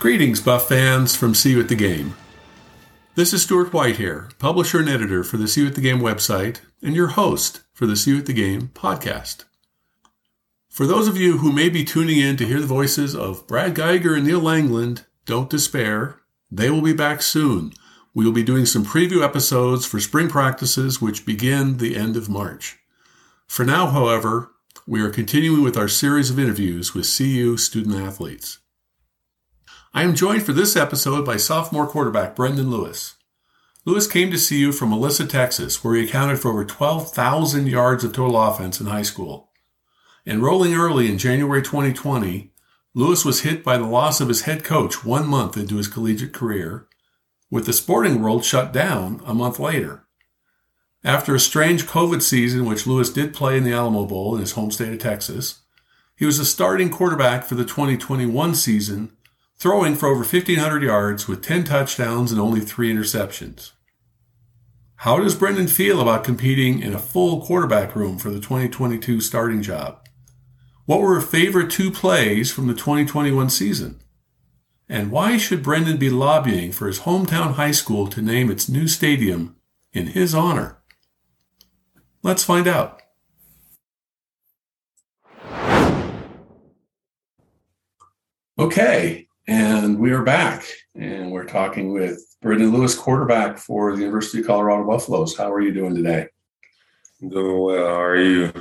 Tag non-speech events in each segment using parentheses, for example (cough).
Greetings, Buff fans from CU at the Game. This is Stuart Whitehair, publisher and editor for the CU at the Game website, and your host for the CU at the Game podcast. For those of you who may be tuning in to hear the voices of Brad Geiger and Neil Langland, don't despair. They will be back soon. We will be doing some preview episodes for spring practices, which begin the end of March. For now, however, we are continuing with our series of interviews with CU student athletes. I am joined for this episode by sophomore quarterback Brendon Lewis. Lewis came to CU from Melissa, Texas, where he accounted for over 12,000 yards of total offense in high school. Enrolling early in January 2020, Lewis was hit by the loss of his head coach one month into his collegiate career, with the sporting world shut down a month later. After a strange COVID season, which Lewis did play in the Alamo Bowl in his home state of Texas, he was the starting quarterback for the 2021 season throwing for over 1,500 yards with 10 touchdowns and only three interceptions. How does Brendon feel about competing in a full quarterback room for the 2022 starting job? What were her favorite two plays from the 2021 season? And why should Brendon be lobbying for his hometown high school to name its new stadium in his honor? Let's find out. Okay, and we are back, and we're talking with Brendon Lewis, quarterback for the University of Colorado Buffaloes. How are you doing today? I'm doing well. How are you?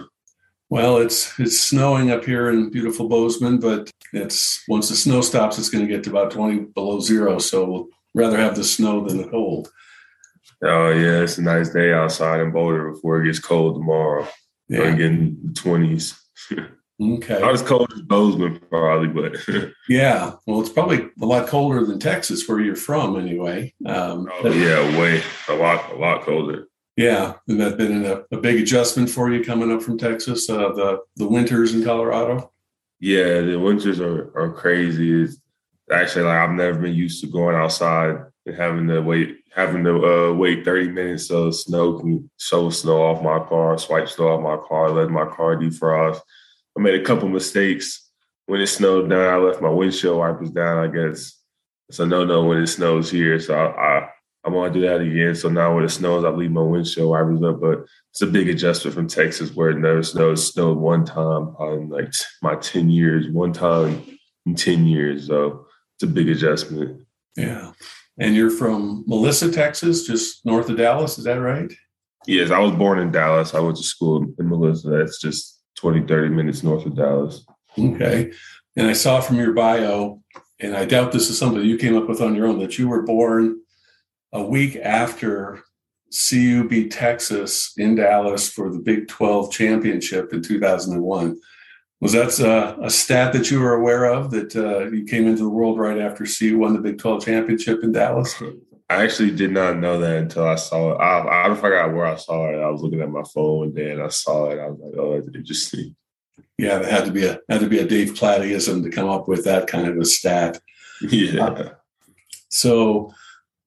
Well, it's it's snowing up here in beautiful Bozeman, but it's once the snow stops, it's going to get to about 20 below zero. So we'll rather have the snow than the cold. Oh yeah, it's a nice day outside in Boulder before it gets cold tomorrow. Yeah, getting the 20s. (laughs) Okay. Not as cold as Bozeman, probably, but (laughs) yeah. Well, it's probably a lot colder than Texas, where you're from, anyway. Um, oh, yeah, way a lot, a lot colder. Yeah, and that's been a, a big adjustment for you coming up from Texas. Uh, the the winters in Colorado. Yeah, the winters are are crazy. It's actually like I've never been used to going outside and having to wait having to uh, wait 30 minutes so snow can shovel snow off my car, swipe snow off my car, let my car defrost I made a couple mistakes when it snowed down. I left my windshield wipers down. I guess it's a no no when it snows here. So I, I I'm gonna do that again. So now when it snows, I leave my windshield wipers up. But it's a big adjustment from Texas where it never snows. Snowed one time in like my ten years, one time in ten years. So it's a big adjustment. Yeah. And you're from Melissa, Texas, just north of Dallas. Is that right? Yes, I was born in Dallas. I went to school in Melissa. That's just 20, 30 minutes north of Dallas. Okay. And I saw from your bio, and I doubt this is something you came up with on your own, that you were born a week after CU beat Texas in Dallas for the Big 12 championship in 2001. Was that a, a stat that you were aware of that uh, you came into the world right after CU won the Big 12 championship in Dallas? I actually did not know that until I saw it. I, I forgot where I saw it. I was looking at my phone one day and I saw it. I was like, "Oh, that's interesting." Yeah, there had to be a had to be a Dave Plattyism to come up with that kind of a stat. (laughs) Yeah. Uh, so,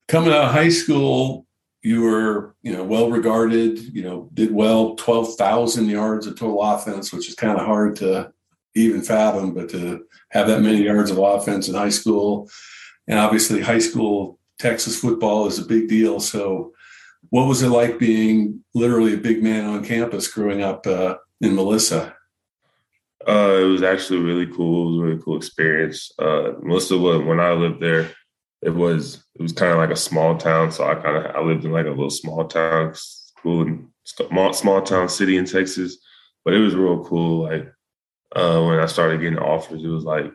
coming out of high school, you were you know well regarded. You know, did well, twelve thousand yards of total offense, which is kind of hard to even fathom. But to have that many yards of offense in high school, and obviously high school Texas football is a big deal. So, what was it like being literally a big man on campus growing up uh, in Melissa? Uh, it was actually really cool. It was a really cool experience. Uh, Melissa, when I lived there, it was it was kind of like a small town. So I kind of I lived in like a little small town school in small, small town city in Texas, but it was real cool. Like uh, when I started getting offers, it was like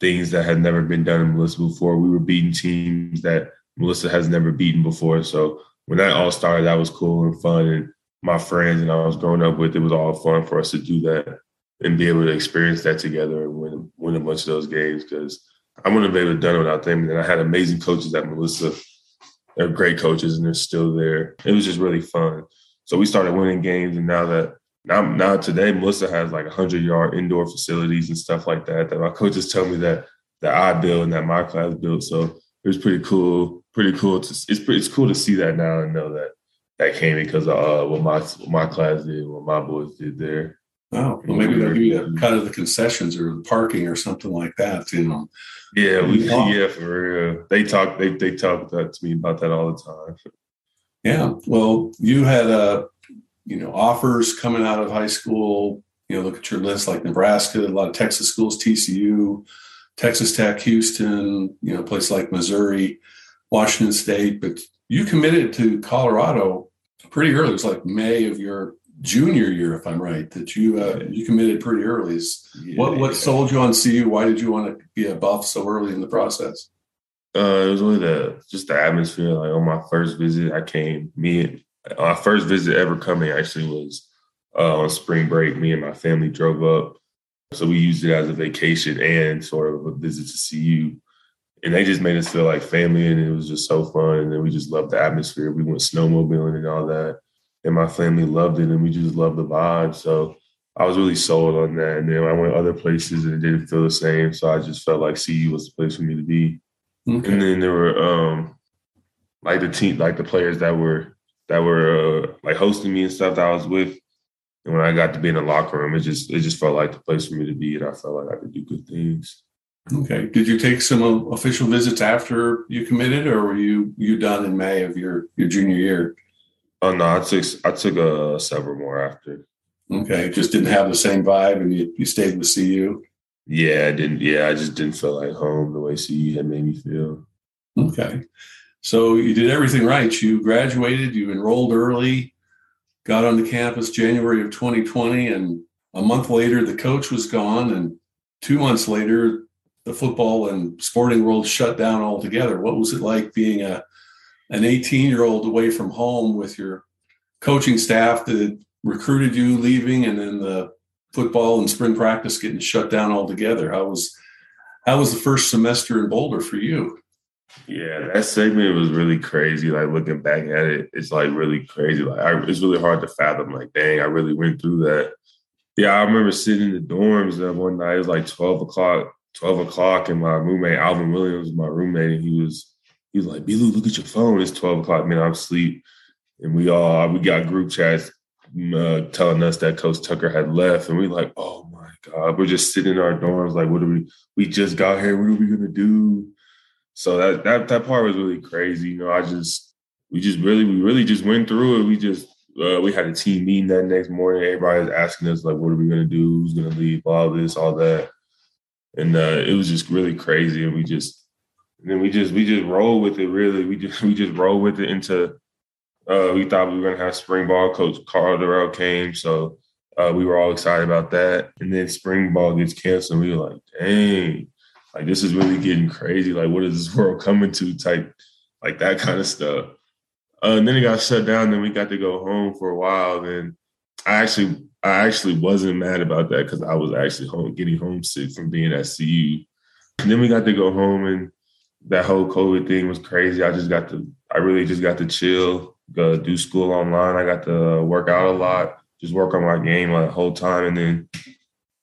things that had never been done in Melissa before. We were beating teams that Melissa has never beaten before. So when that all started, that was cool and fun. And my friends and I was growing up with, it was all fun for us to do that and be able to experience that together and win, win a bunch of those games because I wouldn't have been able to done it without them. And I had amazing coaches at Melissa. They're great coaches and they're still there. It was just really fun. So we started winning games, and now that now now today Melissa has like hundred yard indoor facilities and stuff like that. That my coaches tell me that that I built and that my class built. So it was pretty cool. Pretty cool to it's pretty, it's cool to see that now and know that that came because of uh, what my what my class did, what my boys did there. Oh, well, maybe they'll give you kind of the concessions or the parking or something like that, you know. Yeah, we yeah for real. They talk they they talk that to me about that all the time. Yeah, well, you had uh, you know offers coming out of high school. You know, look at your list like Nebraska, a lot of Texas schools, TCU, Texas Tech, Houston. You know, place like Missouri, Washington State. But you committed to Colorado pretty early. It was like May of your junior year, if I'm right, that you uh, you committed pretty early. Yeah, what what yeah. sold you on CU? Why did you want to be a buff so early in the process? Uh, it was really the just the atmosphere. Like on my first visit, I came. Me, my first visit ever coming actually was uh, on spring break. Me and my family drove up, so we used it as a vacation and sort of a visit to CU. And they just made us feel like family, and it was just so fun. And then we just loved the atmosphere. We went snowmobiling and all that and my family loved it, and we just loved the vibe. So I was really sold on that. And then I went other places, and it didn't feel the same. So I just felt like CU was the place for me to be. Okay. And then there were um, like the team, like the players that were that were uh, like hosting me and stuff that I was with. And when I got to be in the locker room, it just it just felt like the place for me to be, and I felt like I could do good things. Okay. Did you take some official visits after you committed, or were you you done in May of your your junior year? Oh no, I took I took uh, several more after. Okay, just didn't have the same vibe, and you, you stayed with CU. Yeah, I didn't. Yeah, I just didn't feel like home the way CU had made me feel. Okay, so you did everything right. You graduated. You enrolled early. Got onto campus January of 2020, and a month later, the coach was gone, and two months later, the football and sporting world shut down altogether. What was it like being a an 18 year old away from home with your coaching staff that recruited you leaving and then the football and spring practice getting shut down altogether? How was how was the first semester in boulder for you? Yeah that segment was really crazy like looking back at it it's like really crazy like I, it's really hard to fathom like dang i really went through that. Yeah i remember sitting in the dorms that one night it was like 12 o'clock 12 o'clock and my roommate alvin williams my roommate he was he was like, "Billy, look at your phone. It's 12 o'clock, man. I'm asleep. And we all we got group chats uh, telling us that Coach Tucker had left. And we like, oh my God. We're just sitting in our dorms, like, what are we we just got here. What are we gonna do? So that that that part was really crazy. You know, I just we just really we really just went through it. We just uh, we had a team meeting that next morning. Everybody was asking us like, "What are we gonna do? Who's gonna leave? All this, all that," and uh, it was just really crazy. And we just and then we just we just roll with it. Really, we just we just roll with it into. Uh, we thought we were gonna have spring ball. Coach Karl Dorrell came, so uh, we were all excited about that. And then spring ball gets canceled. we were like, dang, like this is really getting crazy. Like, what is this (laughs) world coming to? Type, like that kind of stuff. Uh, and then it got shut down. Then we got to go home for a while. Then I actually, I actually wasn't mad about that because I was actually home, getting homesick from being at CU. And then we got to go home and that whole COVID thing was crazy. I just got to, I really just got to chill, go do school online. I got to work out a lot, just work on my game like the whole time. And then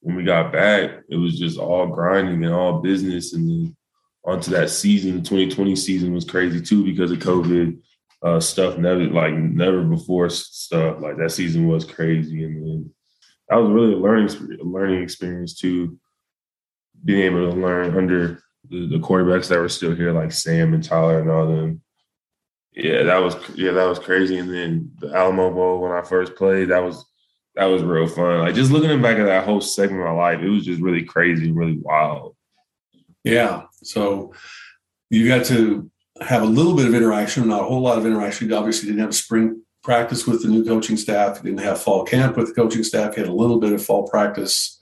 when we got back, it was just all grinding and all business. And then onto that season, the 2020 season was crazy too because of COVID uh, stuff. Never like never before stuff like that season was crazy. And then that was really a learning a learning experience too. Being able to learn under the, the quarterbacks that were still here, like Sam and Tyler and all them. Yeah, that was yeah, that was crazy. And then the Alamo Bowl when I first played, that was that was real fun. Like just looking back at that whole segment of my life, it was just really crazy, really wild. Yeah. So you got to have a little bit of interaction, not a whole lot of interaction. You obviously didn't have spring practice with the new coaching staff. You didn't have fall camp with the coaching staff. You had a little bit of fall practice,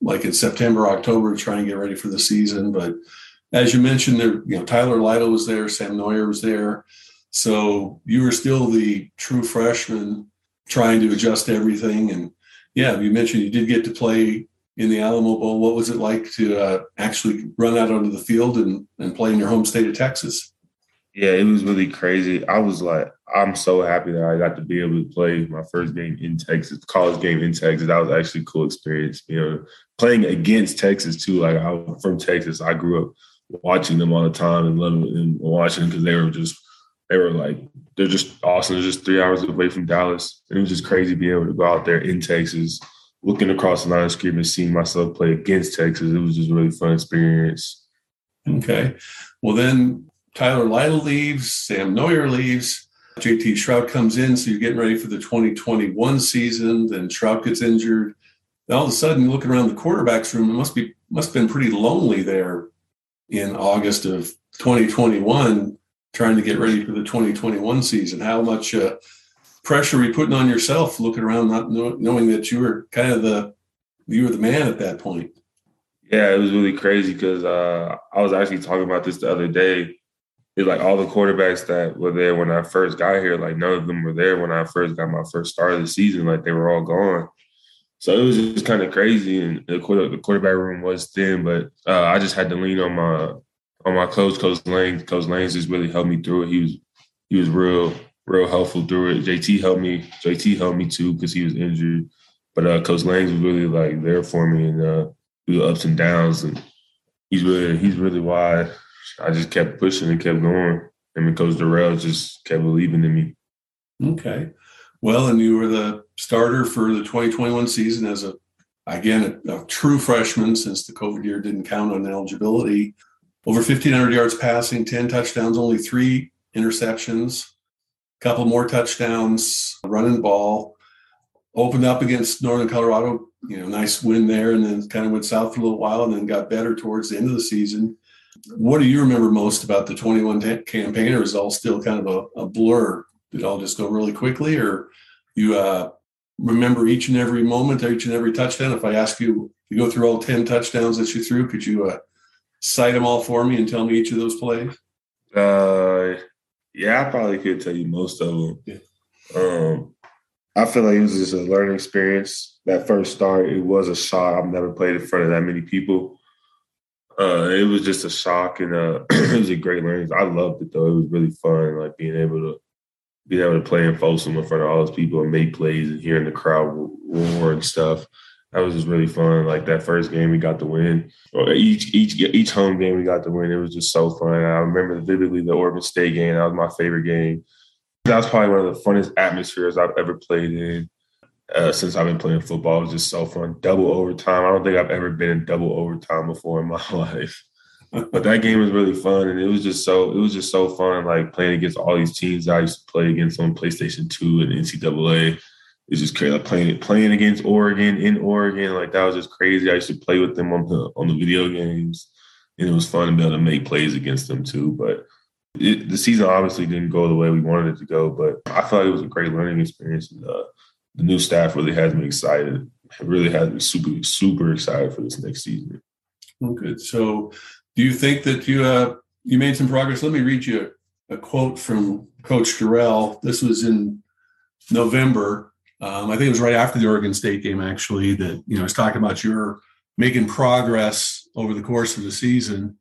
like in September, October, trying to get ready for the season. But as you mentioned, there, you know, Tyler Lytle was there, Sam Noyer was there. So you were still the true freshman trying to adjust everything. And yeah, you mentioned you did get to play in the Alamo Bowl. What was it like to uh, actually run out onto the field and, and play in your home state of Texas? Yeah, it was really crazy. I was like, I'm so happy that I got to be able to play my first game in Texas, college game in Texas. That was actually a cool experience. You know, playing against Texas too. Like I'm from Texas. I grew up watching them all the time and loving and watching because they were just they were like they're just awesome. They're just three hours away from Dallas. And it was just crazy being able to go out there in Texas, looking across the line of scrimmage, seeing myself play against Texas. It was just a really fun experience. Okay. Well then Tyler Lytle leaves, Sam Noyer leaves, JT Shrout comes in, so you're getting ready for the 2021 season. Then Shrout gets injured. All of a sudden, you around the quarterbacks room. It must be must have been pretty lonely there in August of 2021, trying to get ready for the 2021 season. How much uh, pressure are you putting on yourself, looking around, not know, knowing that you were kind of the you were the man at that point? Yeah, it was really crazy because uh, I was actually talking about this the other day like all the quarterbacks that were there when I first got here, like none of them were there when I first got my first start of the season. Like they were all gone. So it was just kind of crazy, and the, the quarterback room was thin. But uh, I just had to lean on my on my coach, Coach Lane. Coach Lane just really helped me through it. He was he was real real helpful through it. JT helped me. JT helped me too because he was injured. But uh, Coach Lane was really like there for me and uh, through the ups and downs. And he's really he's really why I just kept pushing and kept going. And Coach Dorrell just kept believing in me. Okay. Well, and you were the starter for the 2021 season as a, again, a, a true freshman since the COVID year didn't count on eligibility. Over 1,500 yards passing, 10 touchdowns, only three interceptions, a couple more touchdowns, running ball. Opened up against Northern Colorado, you know, nice win there, and then kind of went south for a little while and then got better towards the end of the season. What do you remember most about the 21 campaign, or is all still kind of a, a, blur? Did it all just go really quickly, or you uh, remember each and every moment, each and every touchdown? If I ask you to go through all 10 touchdowns that you threw, could you uh, cite them all for me and tell me each of those plays? Uh, yeah, I probably could tell you most of them. Yeah. Um, I feel like it was just a learning experience. That first start, it was a shock. I've never played in front of that many people uh, it was just a shock and uh, (clears throat) it was a great learning. I loved it though. It was really fun, like being able to being able to play in Folsom in front of all those people and make plays and hearing the crowd roar and stuff. That was just really fun. Like that first game, we got to win. Each each each home game, we got to win. It was just so fun. I remember vividly the Oregon State game. That was my favorite game. That was probably one of the funnest atmospheres I've ever played in since I've been playing football. It was just so fun. Double overtime. I don't think I've ever been in double overtime before in my (laughs) life. but that game was really fun, and it was just so it was just so fun. Like playing against all these teams I used to play against on PlayStation Two and NCAA. It's just crazy. Like playing playing against Oregon in Oregon, like that was just crazy. I used to play with them on the on the video games, and it was fun to be able to make plays against them too. But it, the season obviously didn't go the way we wanted it to go, but I thought it was a great learning experience. And, uh, the new staff really has me excited. It really has me super, super excited for this next season. Good. So, do you think that you uh, you made some progress? Let me read you a, quote from Coach Dorrell. This was in November. Um, I think it was right after the Oregon State game, actually. That you know, he's talking about your making progress over the course of the season.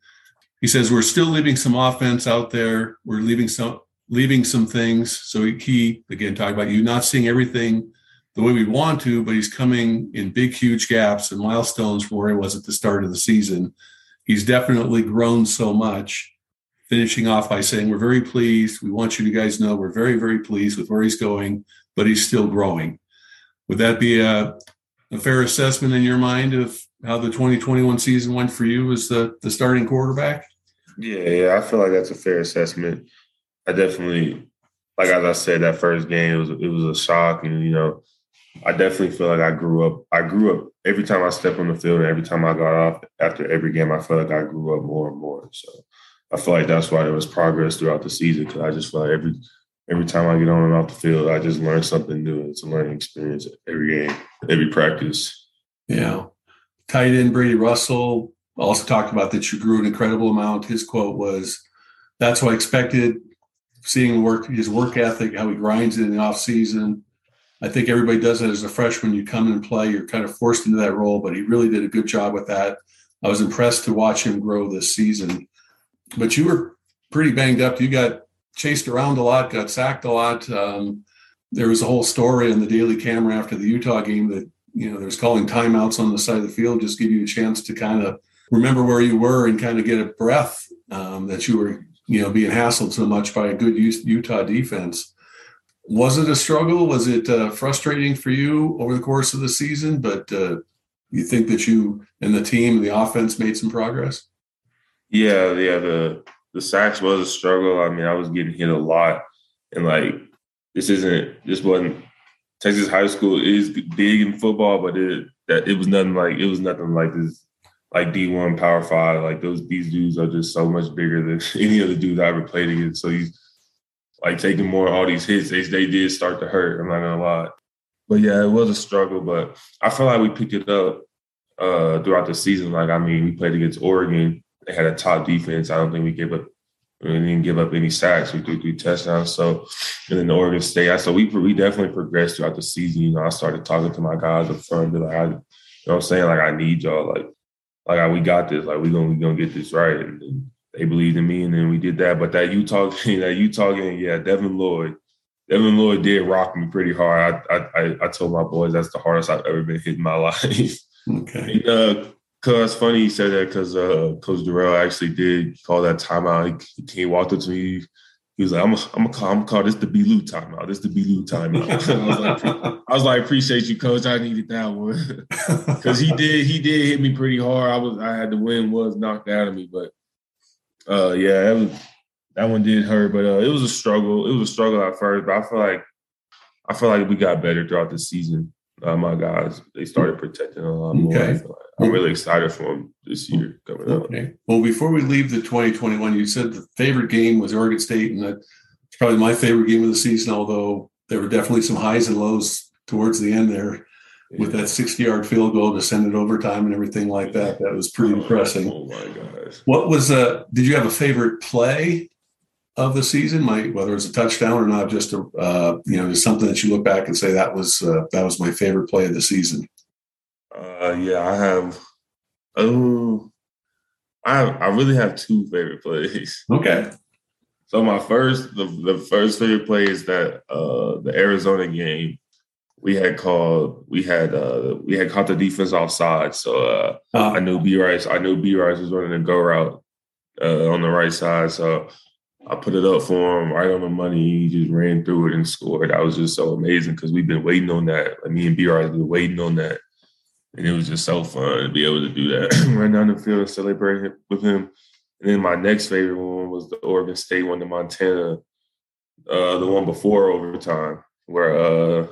He says we're still leaving some offense out there. We're leaving some leaving some things. So he again talk about you not seeing everything the way we want to, but he's coming in big, huge gaps and milestones from where he was at the start of the season. He's definitely grown so much. Finishing off by saying, We're very pleased. We want you to guys know we're very, very pleased with where he's going, but he's still growing. Would that be a, a fair assessment in your mind of how the 2021 season went for you as the, the starting quarterback? Yeah, yeah, I feel like that's a fair assessment. I definitely, like as I said, that first game it was it was a shock, and you know, I definitely feel like I grew up. I grew up every time I stepped on the field and every time I got off after every game, I felt like I grew up more and more. So I feel like that's why there was progress throughout the season because I just feel like every every time I get on and off the field, I just learn something new. It's a learning experience every game, every practice. Yeah. Tight end Brady Russell also talked about that you grew an incredible amount. His quote was, "That's what I expected." Seeing work, his work ethic, how he grinds in the off season. I think everybody does that as a freshman. You come and play, you're kind of forced into that role, but he really did a good job with that. I was impressed to watch him grow this season. But you were pretty banged up. You got chased around a lot, got sacked a lot. Um, there was a whole story on the Daily Camera after the Utah game that you know there's calling timeouts on the side of the field, just give you a chance to kind of remember where you were and kind of get a breath um, that you were you know being hassled so much by a good Utah defense. Was it a struggle? Was it uh, frustrating for you over the course of the season? But uh, you think that you and the team and the offense made some progress? Yeah, yeah. The the sacks was a struggle. I mean, I was getting hit a lot, and like this isn't this wasn't Texas high school is big in football, but it that it was nothing like it was nothing like this like D one Power Five. Like those these dudes are just so much bigger than (laughs) any other dude I ever played against. So he's like taking more all these hits. They they did start to hurt. I'm not gonna lie. But yeah, it was a struggle. But I feel like we picked it up uh, throughout the season. Like I mean, we played against Oregon. They had a top defense. I don't think we gave up. We didn't give up any sacks. We threw three touchdowns. So, and then the Oregon State. So we we definitely progressed throughout the season. You know, I started talking to my guys up front, be like, I, you know, what I'm saying, like I need y'all. Like, like we got this. Like we gonna we gonna get this right. And, and they believed in me, and then we did that. But that Utah (laughs) that Utah game, yeah, Devin Lloyd. Devin Lloyd did rock me pretty hard. I, I I told my boys that's the hardest I've ever been hit in my (laughs) life. Okay. And, uh, Cause funny you said that because uh, Coach Dorrell actually did call that timeout. He, he walked up to me. He was like, "I'm gonna, I'm gonna call, I'm call this the B. Lou timeout. This the B. Lou timeout." (laughs) I, was like, I was like, "Appreciate you, Coach. I needed that one because he did he did hit me pretty hard. I was I had the wind was knocked out of me, but uh, yeah, that was that one did hurt. But uh, it was a struggle. It was a struggle at first, but I feel like I feel like we got better throughout the season uh, my guys, they started protecting a lot more. Okay. I'm really excited for them this year coming up. Okay. Well, before we leave the 2021, you said the favorite game was Oregon State, and that's probably my favorite game of the season, although there were definitely some highs and lows towards the end there with that 60 yard field goal to send it overtime and everything like that. That was pretty oh, impressive. Oh my gosh. What was uh did you have a favorite play of the season, Mike, whether it's a touchdown or not, just a uh, you know, just something that you look back and say that was uh, that was my favorite play of the season. Uh, yeah, I have. Oh, I I really have two favorite plays. (laughs) Okay. So my first, the, the first favorite play is that uh, the Arizona game. We had called, we had uh, we had caught the defense offside. So uh, uh, I knew B Rice, I knew B Rice was running a go route uh, on the right side. So I put it up for him right on the money. He just ran through it and scored. That was just so amazing because we've been waiting on that. Like me and B have been waiting on that. And it was just so fun to be able to do that. (clears throat) Run down the field and celebrate with him. And then my next favorite one was the Oregon State one, the Montana, uh, the one before overtime, where uh,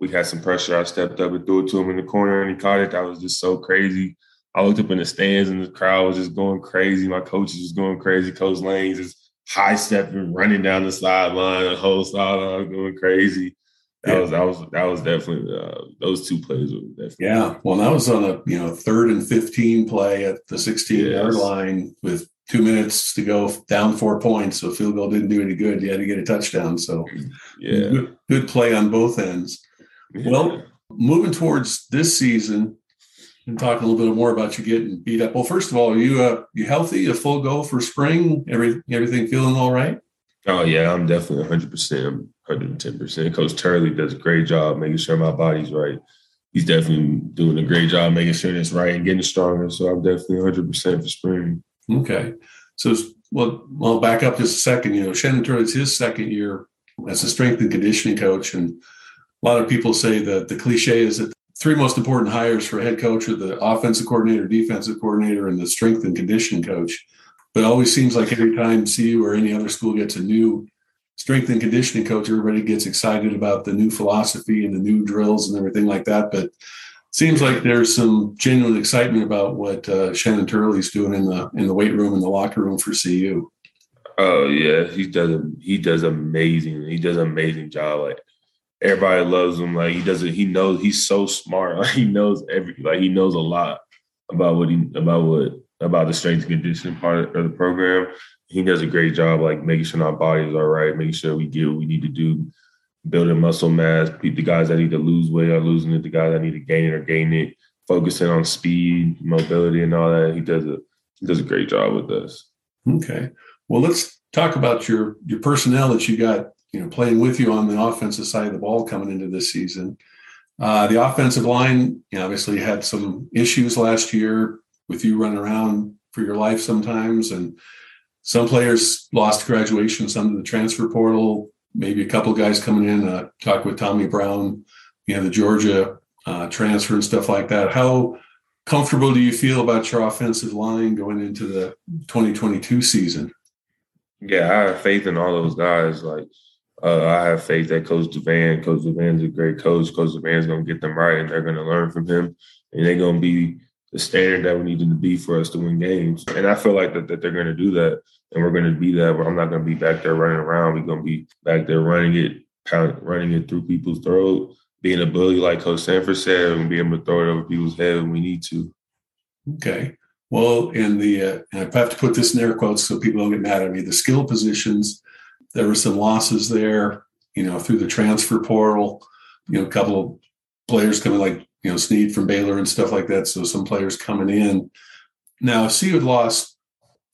we had some pressure. I stepped up and threw it to him in the corner and he caught it. That was just so crazy. I looked up in the stands and the crowd was just going crazy. My coach was going crazy. Coach Lanes is high stepping, running down the sideline, the whole sideline going crazy. That yeah. was that was that was definitely uh, those two plays were definitely yeah. Well, that was on a you know third and fifteen play at the sixteen yes. yard line with two minutes to go, down four points. So field goal didn't do any good. You had to get a touchdown. So yeah, good, good play on both ends. Yeah. Well, moving towards this season, and talk a little bit more about you getting beat up. Well, first of all, are you uh you healthy? A full go for spring? Every everything feeling all right? Oh yeah, I'm definitely 100. percent 110 percent. Coach Turley does a great job making sure my body's right. He's definitely doing a great job making sure it's right and getting stronger. So I'm definitely 100 percent for spring. Okay, so well, well, back up just a second. You know, Shannon Turley's his second year as a strength and conditioning coach, and a lot of people say that the cliche is that three most important hires for a head coach are the offensive coordinator, defensive coordinator, and the strength and conditioning coach. But it always seems like every time CU or any other school gets a new strength and conditioning coach, everybody gets excited about the new philosophy and the new drills and everything like that. But seems like there's some genuine excitement about what uh, Shannon Turley's doing in the in the weight room and the locker room for CU. Oh yeah, he does. He does amazing. He does an amazing job. Like everybody loves him. Like he doesn't, He knows. He's so smart. (laughs) Like he knows every. Like he knows a lot about what he about what about the strength and conditioning part of the program. He does a great job. Like making sure our bodies are right, making sure we get what we need to do, building muscle mass. The guys that need to lose weight are losing it. The guys that need to gain it are gaining it. Focusing on speed, mobility, and all that. He does a he does a great job with this. Okay. Well, let's talk about your your personnel that you got, you know, playing with you on the offensive side of the ball coming into this season. Uh, the offensive line, you know, obviously had some issues last year with you running around for your life sometimes, and some players lost graduation, some to the transfer portal. Maybe a couple guys coming in. Uh, talk with Tommy Brown, you know, the Georgia uh, transfer and stuff like that. How comfortable do you feel about your offensive line going into the 2022 season? Yeah, I have faith in all those guys. Like, uh, I have faith that Coach Devan, Coach Devan's a great coach. Coach Devan's going to get them right, and they're going to learn from him, and they're going to be the standard that we need them to be for us to win games. And I feel like that, that they're going to do that, and we're going to be that. But I'm not going to be back there running around. We're going to be back there running it, running it through people's throat, being a bully like Coach Sanford said, and being able to throw it over people's head when we need to. Okay. Well, in the, uh, I have to put this in air quotes so people don't get mad at me, the skill positions, there were some losses there, you know, through the transfer portal, you know, a couple of players coming like, you know, Sneed from Baylor and stuff like that. So some players coming in. Now, if CU had lost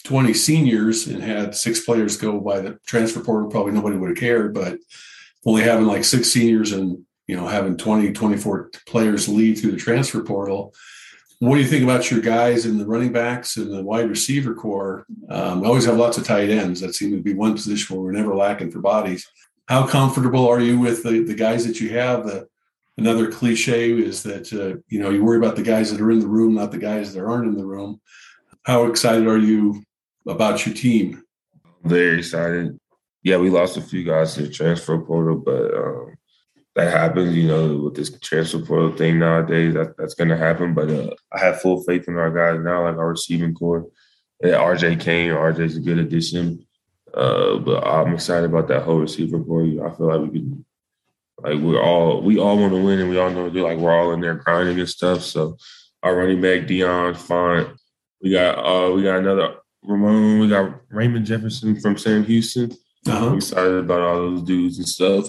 20 seniors and had six players go by the transfer portal. Probably nobody would have cared, but only having like six seniors and, you know, having 20, 24 players leave through the transfer portal what do you think about your guys in the running backs and the wide receiver core? Um, we always have lots of tight ends. That seems to be one position where we're never lacking for bodies. How comfortable are you with the, the guys that you have? The, another cliche is that uh, you know you worry about the guys that are in the room, not the guys that aren't in the room. How excited are you about your team? Very excited. Yeah, we lost a few guys to the transfer portal, but um, that happens, you know, with this transfer portal thing nowadays. That, that's going to happen. But uh, I have full faith in our guys now, like our receiving core. Yeah, RJ came. RJ's a good addition. Uh, but I'm excited about that whole receiver core. I feel like we could, like we're all we all want to win, and we all know like we're all in there grinding and stuff. So our running back Dion Font, we got uh we got another Ramon, we got Raymond Jefferson from Sam Houston. Uh-huh. I'm excited about all those dudes and stuff.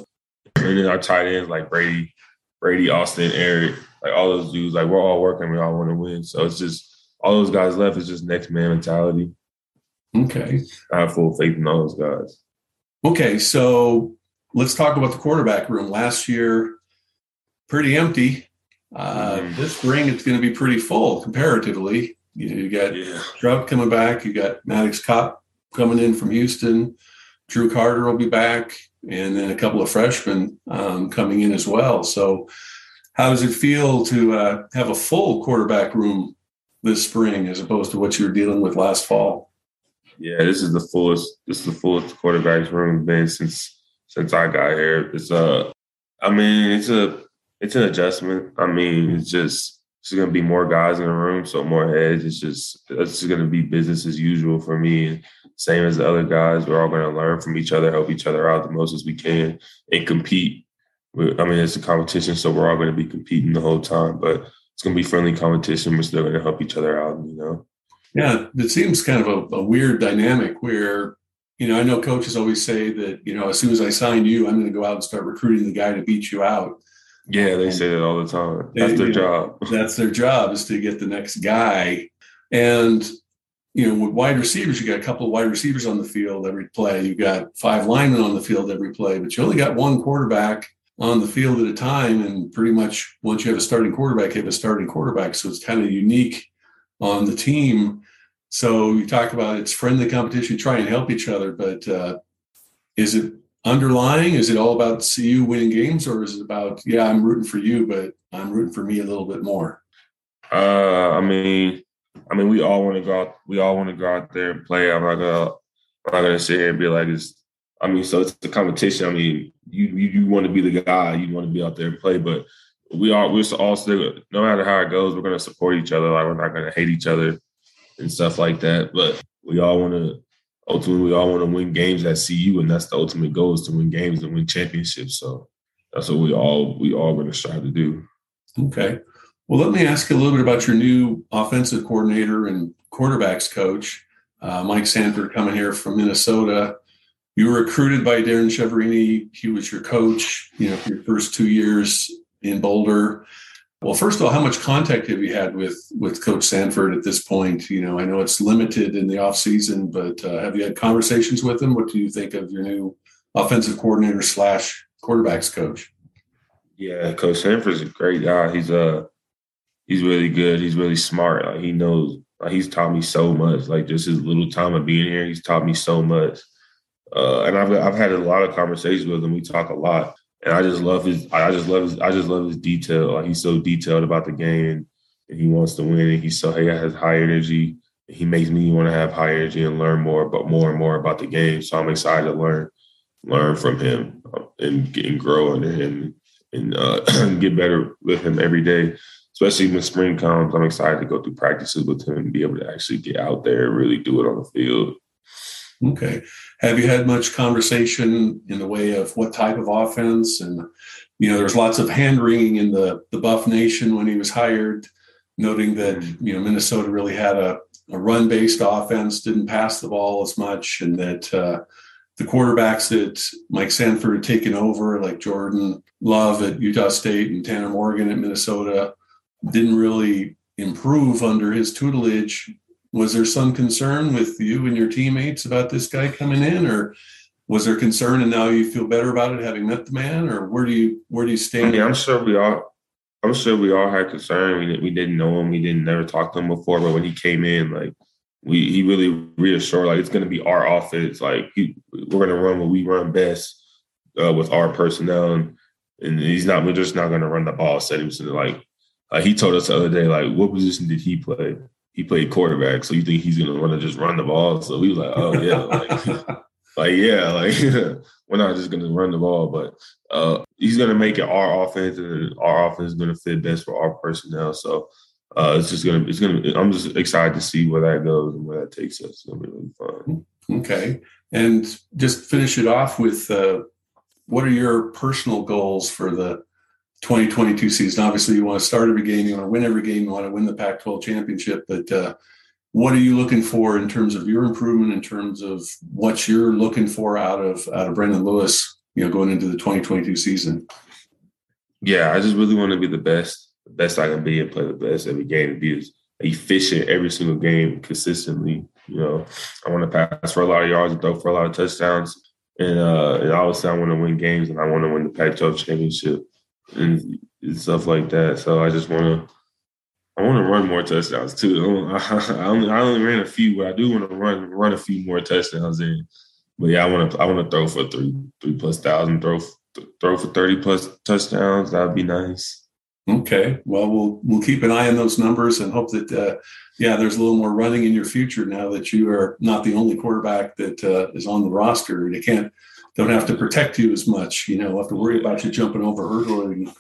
And then our tight ends like Brady, Brady, Austin, Eric, like all those dudes, like we're all working, we all want to win. So it's just all those guys left is just next man mentality. Okay. I have full faith in all those guys. Okay, so let's talk about the quarterback room. Last year, pretty empty. Uh, mm-hmm. This spring, it's going to be pretty full comparatively. You know, you got yeah. Trout coming back. You got Maddox Kopp coming in from Houston. Drew Carter will be back and then a couple of freshmen um, coming in as well. So, how does it feel to uh, have a full quarterback room this spring as opposed to what you were dealing with last fall? Yeah, this is the fullest. This is the fullest quarterbacks room been since since I got here. It's a, uh, I mean, it's a it's an adjustment. I mean, it's just it's going to be more guys in the room, so more heads. It's just it's going to be business as usual for me. Same as the other guys, we're all going to learn from each other, help each other out the most as we can, and compete. I mean, it's a competition, so we're all going to be competing the whole time. But it's going to be friendly competition. We're still going to help each other out, you know. Yeah, it seems kind of a, a weird dynamic where you know, I know coaches always say that, you know, as soon as I sign you, I'm going to go out and start recruiting the guy to beat you out. Yeah, they say that all the time. That's they, their job. Know, that's their job is to get the next guy. And you know, with wide receivers, you got a couple of wide receivers on the field every play. You got five linemen on the field every play, but you only got one quarterback on the field at a time. And pretty much once you have a starting quarterback, you have a starting quarterback. So it's kind of unique on the team. So you talk about it's friendly competition, try and help each other, but uh, is it underlying? Is it all about CU winning games, or is it about yeah, I'm rooting for you, but I'm rooting for me a little bit more? Uh, I mean, I mean, we all want to go out. We all want to go out there and play. I'm not gonna, I'm not gonna sit here and be like, it's. I mean, so it's the competition. I mean, you you, you want to be the guy. You want to be out there and play, but we are we're all still. No matter how it goes, we're gonna support each other. Like we're not gonna hate each other and stuff like that. But we all want to ultimately we all want to win games at CU, and that's the ultimate goal is to win games and win championships. So that's what we all we all going to strive to do. Okay. Well, let me ask you a little bit about your new offensive coordinator and quarterbacks coach, uh, Mike Sanford, coming here from Minnesota. You were recruited by Darrin Chiaverini. He was your coach, you know, for your first two years in Boulder. Well, first of all, how much contact have you had with with Coach Sanford at this point? You know, I know it's limited in the off season, but uh, have you had conversations with him? What do you think of your new offensive coordinator slash quarterbacks coach? Yeah, Coach Sanford's a great guy. He's uh he's really good. He's really smart. Like he knows. Like he's taught me so much. Like just his little time of being here, he's taught me so much. Uh, and I've I've had a lot of conversations with him. We talk a lot, and I just love his. I just love his. I just love his detail. Like he's so detailed about the game, and he wants to win. And he's so he has high energy. He makes me want to have high energy and learn more, but more and more about the game. So I'm excited to learn learn from him uh, and, and grow under him and uh, (clears throat) get better with him every day. Especially when spring comes, I'm excited to go through practices with him and be able to actually get out there and really do it on the field. Okay. Have you had much conversation in the way of what type of offense? And, you know, there's lots of hand wringing in the, the Buff Nation when he was hired, noting that, you know, Minnesota really had a, a run based offense, didn't pass the ball as much, and that uh, the quarterbacks that Mike Sanford had taken over, like Jordan Love at Utah State and Tanner Morgan at Minnesota, didn't really improve under his tutelage was there some concern with you and your teammates about this guy coming in or was there concern and now you feel better about it having met the man or where do you where do you stand? I mean, i'm sure we all i'm sure we all had concern. We, we didn't know him. We didn't never talk to him before but when he came in like we he really reassured like it's going to be our offense. Like he, we're going to run what we run best uh, with our personnel and, and he's not we're just not going to run the ball. Said he was like uh, he told us the other day like what position did he play he played quarterback, so you think he's gonna want to just run the ball? So we was like, oh yeah, like, (laughs) like yeah, like (laughs) we're not just gonna run the ball, but uh, he's gonna make it our offense, and our offense is gonna fit best for our personnel. So uh, it's just gonna, it's gonna. I'm just excited to see where that goes and where that takes us. It's gonna be really fun. Okay, and just finish it off with uh, what are your personal goals for the 2022 season. Obviously, you want to start every game, you want to win every game, you want to win the Pac 12 championship. But uh, what are you looking for in terms of your improvement, in terms of what you're looking for out of out of Brendon Lewis, you know, going into the 2022 season? Yeah, I just really want to be the best, the best I can be and play the best every game to be efficient every single game consistently. You know, I want to pass for a lot of yards and throw for a lot of touchdowns. And, uh, and obviously, I want to win games and I want to win the Pac 12 championship and stuff like that. So I just want to, I want to run more touchdowns too. (laughs) I only, I only ran a few, but I do want to run run a few more touchdowns in. But yeah, I want to I want to throw for three three plus thousand, throw throw for thirty plus touchdowns. That'd be nice. Okay, well we'll we'll keep an eye on those numbers and hope that uh, yeah, there's a little more running in your future now that you are not the only quarterback that uh, is on the roster. and You can't don't have to protect you as much. You know, have to worry about you jumping over hurdling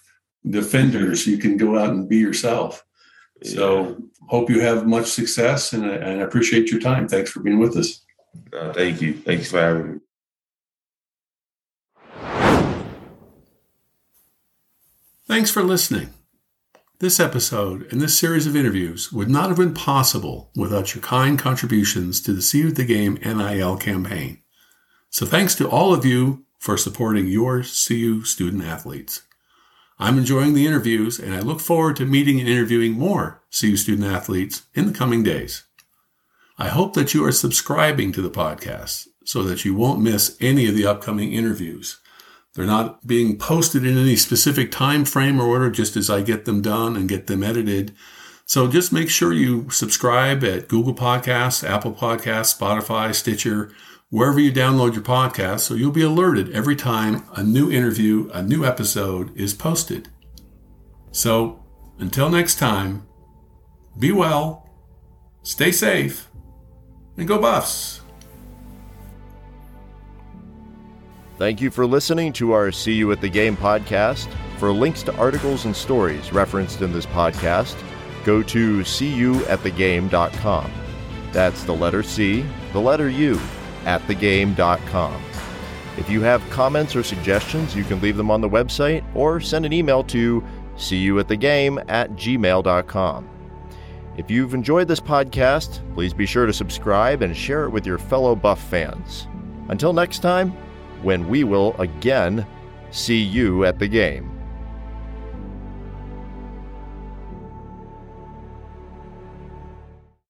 defenders. You can go out and be yourself. So hope you have much success and I, and I appreciate your time. Thanks for being with us. Uh, thank you. Thanks for having me. Thanks for listening. This episode and this series of interviews would not have been possible without your kind contributions to the CU at the Game NIL campaign. So thanks to all of you for supporting your CU student athletes. I'm enjoying the interviews and I look forward to meeting and interviewing more CU student athletes in the coming days. I hope that you are subscribing to the podcast so that you won't miss any of the upcoming interviews. They're not being posted in any specific time frame or order just as I get them done and get them edited. So just make sure you subscribe at Google Podcasts, Apple Podcasts, Spotify, Stitcher, wherever you download your podcast so you'll be alerted every time a new interview, a new episode is posted. So until next time, be well, stay safe, and go Buffs. Thank you for listening to our CU at the Game podcast. For links to articles and stories referenced in this podcast, go to cuatthegame.com. That's the letter C, the letter U, at atthegame.com. If you have comments or suggestions, you can leave them on the website or send an email to seeyouatthegame at gmail.com. If you've enjoyed this podcast, please be sure to subscribe and share it with your fellow Buff fans. Until next time, when we will again see you at the game.